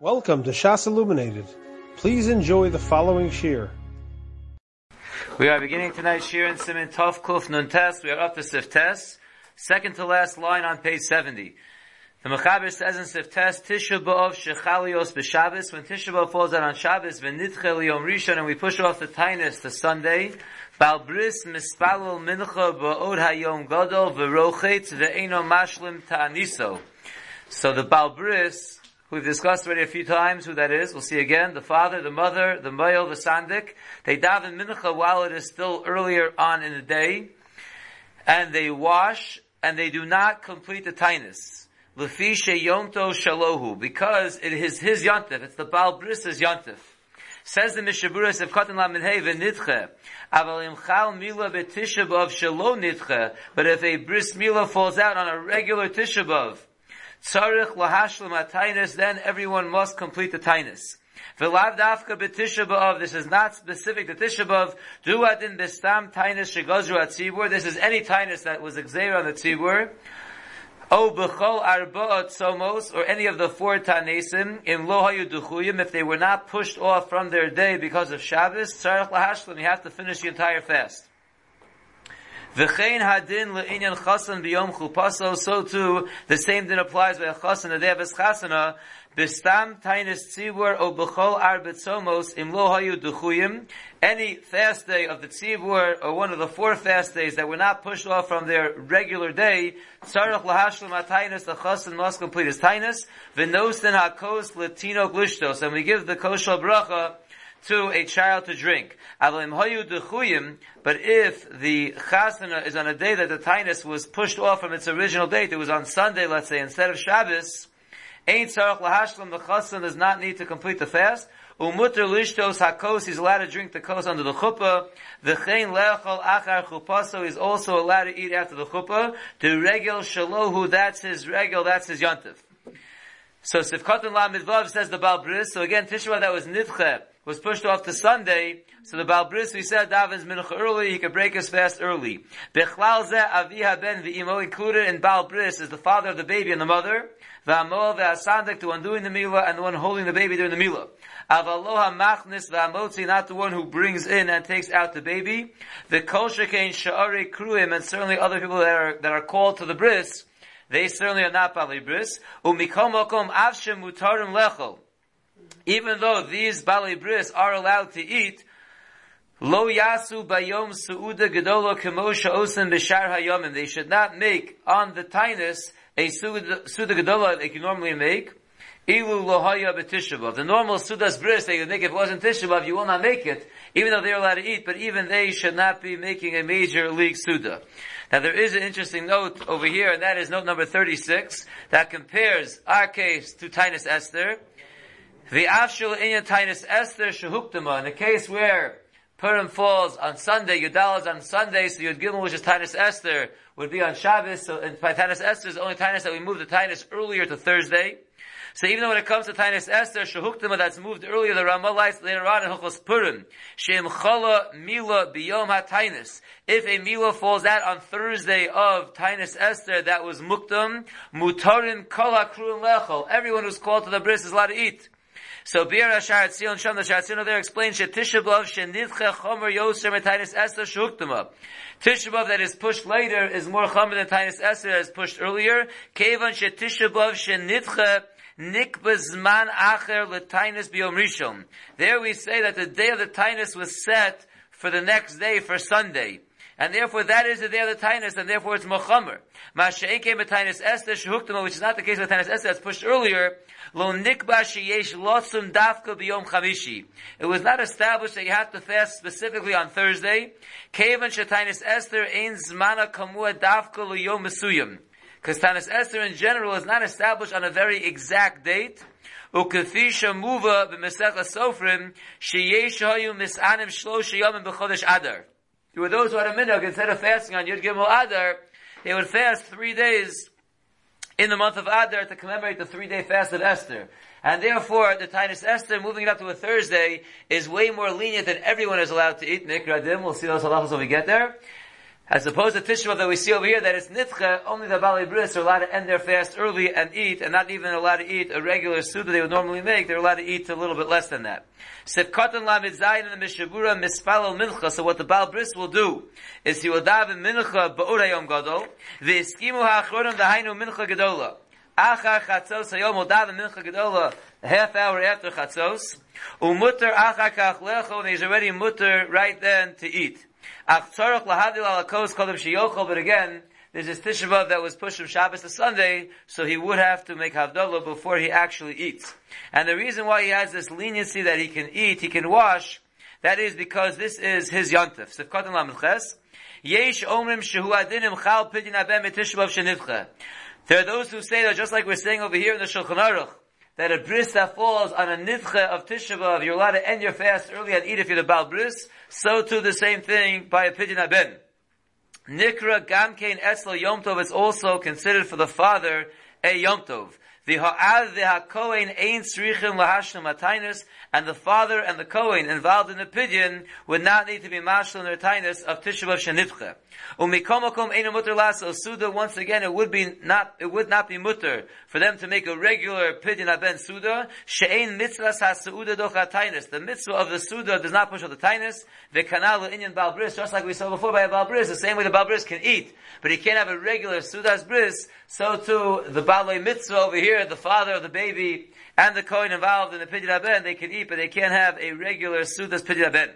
Welcome to Shas Illuminated. Please enjoy the following shir. We are beginning tonight's shir in Siman Tov Kuf Nun. We are up to Sif Tes, second to last line on page 70. The Mechaber says in Sif Tes, Tisha B'Av Shechalios B'Shabbos, when Tisha B'Av falls out on Shabbos, V'nitche Liyom Rishon, and we push off the Tainus to Sunday, Bal Bris Mispalul Mincha Ba'od Hayom Gadol V'Rochetz V'Eino Mashlim Ta'aniso. So the Bal Bris, We've discussed already a few times who that is. We'll see again. The father, the mother, the male, the sandik. They daven mincha while it is still earlier on in the day. And they wash, and they do not complete the tainus. Lefishe yonto shalohu. Because it is his yontif. It's the Baal Bris's yontif. Says the Mishaburas of Katan Laminhei v'nitche. Aval imchal mila b'tishabav shalo nitche. But if a bris mila falls out on a regular tishabav, Tzarich lahashlam atainus, then everyone must complete the tainus. V'lav dafka b'tisha b'av, this is not specific to Tisha b'av, duadin b'stam tainus shegozru atzibur, this is any tainus that was exer on the tzibur, O b'chol arba'at somos, or any of the four tanesim, in lo hayu duchuyim, if they were not pushed off from their day because of Shabbos, tzarich lahashlam, you have to finish the entire fast. V'chein hadin le'inyan chasan b'yom chupaso, so too, the same din applies by a chasan, the day of his chasana, b'stam tainis tzibur o b'chol arbet somos im lo hayu duchuyim, any fast day of the tzibur, or one of the four fast days that were not pushed off from their regular day, tzarech lahashlam atainis, the chasan must complete his tainis, v'nosten hakos letino glishtos, and we give the koshal bracha, to a child to drink. But if the chasana is on a day that the tainus was pushed off from its original date, it was on Sunday, let's say, instead of Shabbos, Ain't tzarech lahashlam, the chasan does not need to complete the fast. Umutter lishtos hakos, he's allowed to drink the kos under the chuppah. V'chein lechol achar chupaso, he's also allowed to eat after the chuppah. To regel shalohu, that's his regel, that's his yontif. So Sifkat and La Midvav says the Balbris, so again, Tishma that was Nidche, was pushed off to Sunday, so the Baal Bris, we said, davens mincha early, he could break his fast early. Bechlal aviha ben v'imo, included in Baal Bris is the father of the baby and the mother, v'amol v'asandik, the one doing the milah, and the one holding the baby during the milah. Avaloha machnis v'amotzi, not the one who brings in and takes out the baby. The kol shekein kruim, and certainly other people that are, that are called to the bris, they certainly are not Bali Bris. Umikom okom avshem mutarim lechol even though these Bali Bris are allowed to eat, Lo yasu bayom suuda gedolo kemosha osen b'shar hayomim. They should not make on the tinus a suuda gedola they can normally make. Ilu lohaya b'tishabav. The normal sudas bris they would make if it wasn't tishabav, you will not make it, even though they're allowed to eat, but even they should not be making a major league suda. Now there is an interesting note over here, and that is note number 36, that compares our case to Tinus Esther, the Afshul Inyan Tainus Esther Shehuktama, in the case where Purim falls on Sunday, Yudal is on Sunday, so Yud Gimel, which is Tainus Esther, would be on Shabbos, so in Tainus Esther is the only Tainus that we move the Tainus earlier to Thursday. So even though when it comes to Tainus Esther, Shehuktama, that's moved earlier, the Ramah lights later on in Hilchos Purim, Shem Chala Mila Biyom HaTainus. If a Mila falls out on Thursday of Tainus Esther, that was Muktam, Mutarin Kala Kruim Lechol. Everyone who's called to the bris is allowed to eat. So Bir Ashar Tzion Sham the Shatzino there explains Shetisha B'Av Shenidche Chomer Yoser Metainis Esther Shuktama. Tisha B'Av that is pushed later is more Chomer than Tainis Esther that is pushed earlier. Kevan Shetisha B'Av Shenidche Nikba Zman Acher L'Tainis B'Yom Rishon. There we say that the day of the Tainis was set for the next day, for Sunday and therefore that is the day of the Tainus, and therefore it's Mochamer. Masha'en came with Tainus Esther, Shehuktama, which is not the case with Tainus Esther, that's pushed earlier, Lo Nikba. It was not established that you have to fast specifically on Thursday. Kevan Shetainus Esther Ein Zmana Kamua Dafka L'Yom Mesuyim. Because Tainus Esther in general is not established on a very exact date. Ukafi Shamuva B'Mesecha Sofrim Sheyesh Hayu Misanim Shlosh Yomim B'Chodesh Adar. There were those who had a minhag, instead of fasting on Yud Gimel Adar, they would fast three days in the month of Adar to commemorate the three-day fast of Esther. And therefore, the Tainus Esther, moving it up to a Thursday, is way more lenient than everyone is allowed to eat. Nikradim, we'll see those halachas when we get there. As opposed to Tisha that we see over here, that it's nitcha, only the Bali Bris are allowed to end their fast early and eat, and not even allowed to eat a regular Suda they would normally make, they're allowed to eat a little bit less than that. Sifkatan Lamid Zayin and the Mishnah Berurah Mispalal Mincha, so what the Bal Bris will do, is he will daven Mincha Ba'ura Yom Gadol, V'eskimu ha'achronim dahainu Mincha Gadola. Achar Chatzos Hayom will daven Mincha Gadola, a half hour after Chatzos, Umutter Achar Kach Lecho, and he's already mutter right then to eat. But again, there's this Tisha that was pushed from Shabbos to Sunday, so he would have to make Havdalah before he actually eats. And the reason why he has this leniency that he can eat, he can wash, that is because this is his yontif. Shenivche. There are those who say that just like we're saying over here in the Shulchan Aruch, that a bris that falls on a nidche of tishabav, you're allowed to end your fast early and eat if you're the Baal bris, so too the same thing by a pidyon aben. Nikra Gamkein Etzlo Yom Tov is also considered for the father a Yom Tov. The ha'ad the ha'kohen atainus, and the father and the kohen involved in the pidyon would not need to be mashal in their tainus of tishav shenitche. Umikomakom ein mutter laso suda. Once again, it would be not it would not be mutter for them to make a regular pidyon aben suda. She'ein mitzvahs ha'suda doch tainus. The mitzvah of the suda does not push on the tainus. The kanal inyan balbris, just like we saw before by a balbris, the same way the balbris can eat, but he can't have a regular suda's bris. So too the balei mitzvah over here the father of the baby and the coin involved in the pidyon aben, they can eat, but they can't have a regular sudas pidyon aben.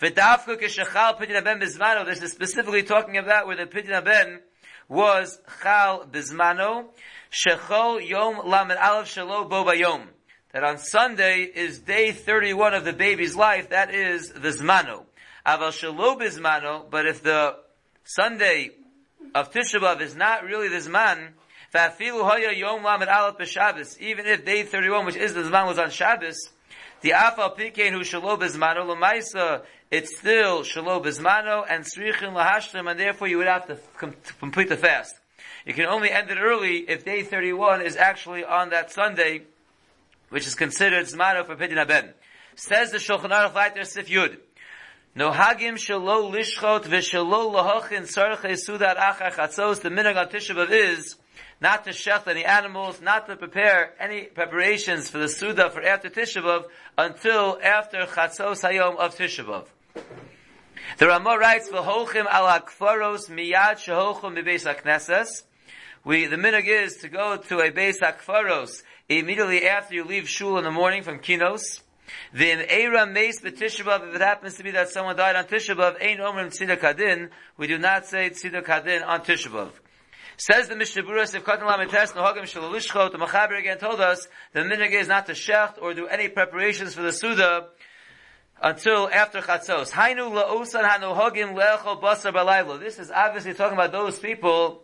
V'dafku k'shechal pidyon aben bizmano, this is specifically talking about where the pidyon aben was chal bizmano, shechol yom lamed aleph shelo bo bayom. That on Sunday is day 31 of the baby's life, that is the zmano. Aval shelo bizmano, but if the Sunday of Tisha B'Av is not really the zman, Even if day 31, which is the Zman, was on Shabbos, the Afa Pikein who Shalo Bezmano Lamaisa, it's still Shalo Bezmano and Srichin Lahashlim, and therefore you would have to complete the fast. You can only end it early if day 31 is actually on that Sunday, which is considered Zmano for Pidin Aben. Says the Shulchan Aruch Leiter Sif Yud. No hagim shalo lishchot v'shalo lahachin sarche sudat achar chatzos. The minhag on Tisha is not to shech any animals, not to prepare any preparations for the Suda for after Tisha until after Chatzos Hayom of Tisha The Ramah writes, "V'holchim al hakfaros miyad sheholchim mibeis hakneses." We the minhag is to go to a beis hakfaros immediately after you leave shul in the morning from Kinos. Then Eira Mace B'Tishabav, if it happens to be that someone died on Tishabav, Ein Omrim Tzidak Kadin, we do not say Tzidak Kadin on Tishabav. Says the Mishnah Berurah, if Katan Lamites Nohagim Shalalishchot, the Machaber again told us the minhag is not to shecht or do any preparations for the Suda until after Chatzos. Hainu la'osan hanohagim le'echol basar balaylo. This is obviously talking about those people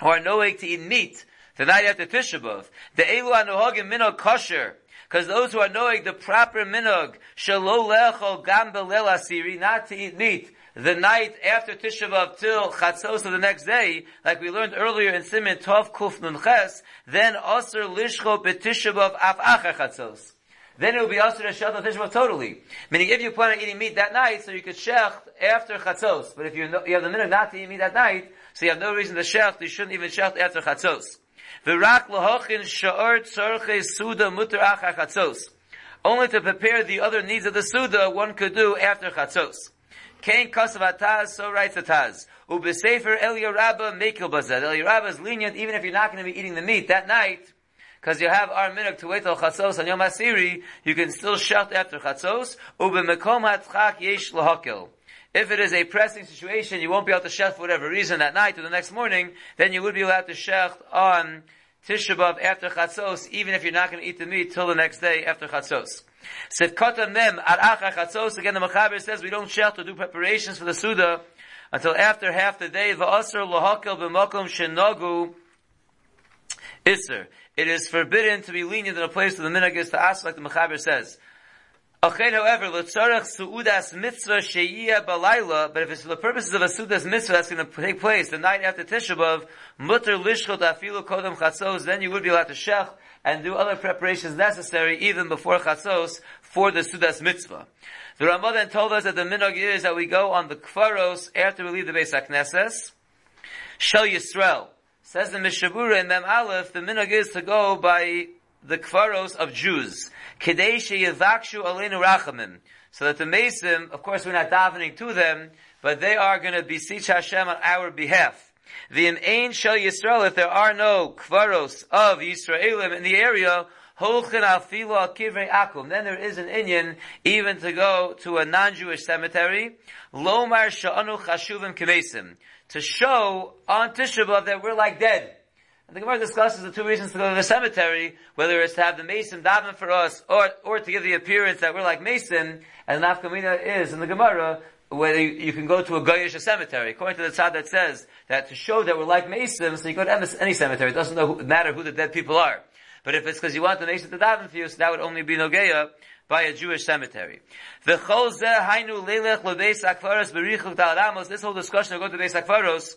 who are knowing to eat meat the night after Tisha B'Av. The elu hanohagim minog kosher. Because those who are knowing the proper minog, shalo le'echol gam asiri, not to eat meat, the night after Tisha B'Av till Chatzos of the next day, like we learned earlier in Simin Tov Kuf Nun Ches, then Aser Lishcho B'Tisha B'Av Af Acher Chatzos. Then it will be Aser Shech Tisha B'Av totally. Meaning if you plan on eating meat that night, so you could Shech after Chatzos. But if you, you have the minute not to eat meat that night, so you have no reason to Shech, you shouldn't even Shech after Chatzos. V'rak lahochin sha'ar tzorche suda mutter acher chatzos. Only to prepare the other needs of the suda, one could do after chatzos. Kain Kosav Ataz, so writes Ataz. Ubesefer Elia Rabba Mekil Bazad. Elia Rabba is lenient even if you're not going to be eating the meat that night. Because you have our minhag to wait till chatzos on Yom Asiri, you can still shut after chatzos. Ubemekom hatchak yesh lahakil. If it is a pressing situation, you won't be able to shech for whatever reason that night or the next morning, then you would be allowed to shech on Tisha B'Av after chatzos, even if you're not going to eat the meat till the next day after chatzos. Sivkota mem ar acha chatzos. Again, the Mechaber says we don't shech to do preparations for the Suda until after half the day. Va'asr lahakel b'makom shenagu iser. It is forbidden to be lenient in a place where the minhag is to ask, like the Mechaber says. Achen, however, letzarech suudas mitzvah sheiyah balayla, but if it's for the purposes of a suudas mitzvah that's going to take place the night after Tisha B'Av, mutter lishchot afilu kodem chatzos, then you would be allowed to shech and do other preparations necessary even before chatzos for the suudas mitzvah. The Ramah then told us that the minog is that we go on the kfaros after we leave the Beis HaKnesses. Shel Yisrael. Says the Mishnah Berurah in Mem Aleph, the minog is to go by the kfaros of Jews. Kedei sheyivakshu aleinu rachamim. So that the Mason, of course we're not davening to them, but they are going to beseech Hashem on our behalf. The Ein Shel Yisrael, if there are no kvaros of Yisraelim in the area, akum. Then there is an Inyan even to go to a non-Jewish cemetery. Lomar. To show on Tisha B'Av that we're like dead. And the Gemara discusses the two reasons to go to the cemetery, whether it's to have the mason daven for us, or, or to give the appearance that we're like mason, and nafkamina is in the Gemara, whether you, you, can go to a Goyish cemetery. According to the tzad that says that to show that we're like Mason, so you go to any cemetery. It doesn't know who, matter who the dead people are. But if it's because you want the Mason to daven for you, so that would only be Nogeya by a Jewish cemetery. The This whole discussion of going to Beis Akvaros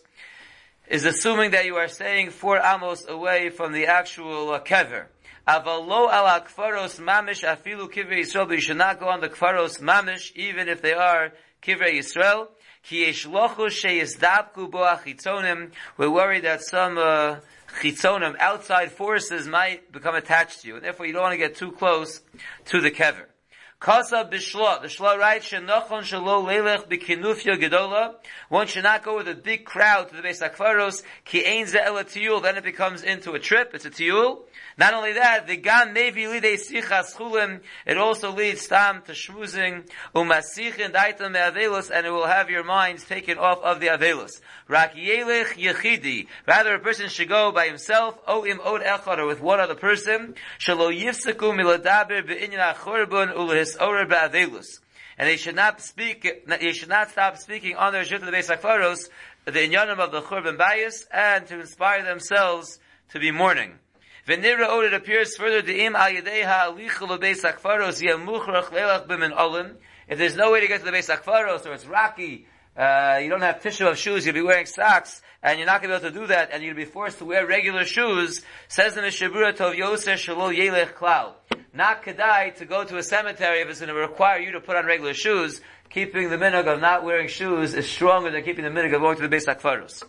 is assuming that you are staying four amos away from the actual uh, kever. Avalo al kfaros mamish afilu kivrei Yisrael, but you should not go on the kfaros mamish, even if they are kivrei Yisrael. Ki yeshlochu sheyizdabku bo achitzonim. We're worried that some uh, chitzonim, outside forces, might become attached to you, and therefore you don't want to get too close to the kever. Kasa bishla. The shla writes, bikinufya gedola. One should not go with a big crowd to the Beis HaKvaros. Ki ein ze tiyul. Then it becomes into a trip. It's a tiyul. Not only that, the gan nevi lidei sichas chulim. It also leads tam to shmuzing. Umasichin daitam me'avelos. And it will have your minds taken off of the avelos. Rak yelech yechidi. Rather a person should go by himself. O im od echad. Or with one other person. Miladaber achorbun ulehis and they should not speak, they should not stop speaking on their shit of the Beis HaKfaros, the inyanim of the Churban Bayis, and to inspire themselves to be mourning. Venira it appears further, the im al yedei ha'alichul Beis HaKfaros, yemuchrach leilach b'min olim. If there's no way to get to the Beis HaKfaros, or it's rocky, uh, you don't have tissue of shoes, you'll be wearing socks, and you're not going to be able to do that, and you'll be forced to wear regular shoes, says in the Mishnah Berurah Tov Yosef Shalol Yelech Klau. Not kedai to go to a cemetery if it's going to require you to put on regular shoes. Keeping the minhag of not wearing shoes is stronger than keeping the minhag of going to the Beis HaKfaros.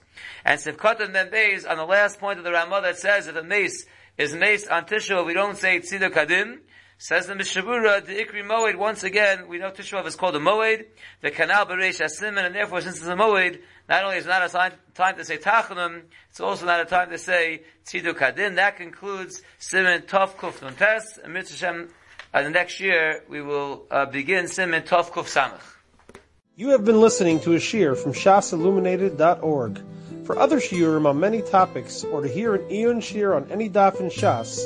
And Sivkot Ben Beis, on the last point of the Ramah that says if a mace is maced on Tishua, we don't say Tzidah Kadim, Says the Mishnah Berurah, the Ikri Moed, once again, we know Tishvav is called a Moed, the Canal Beresh Asimin, and therefore since it's a Moed, not only is it not a time to say Tachanim, it's also not a time to say Tzidu Kadin. That concludes Simen Tov Kuf Nun Tes, and Mitzvah uh, the next year we will uh, begin Simen Tov Kuf Samach. You have been listening to a shear from shasilluminated.org. For other shiurim on many topics, or to hear an Eon shear on any daf in Shas,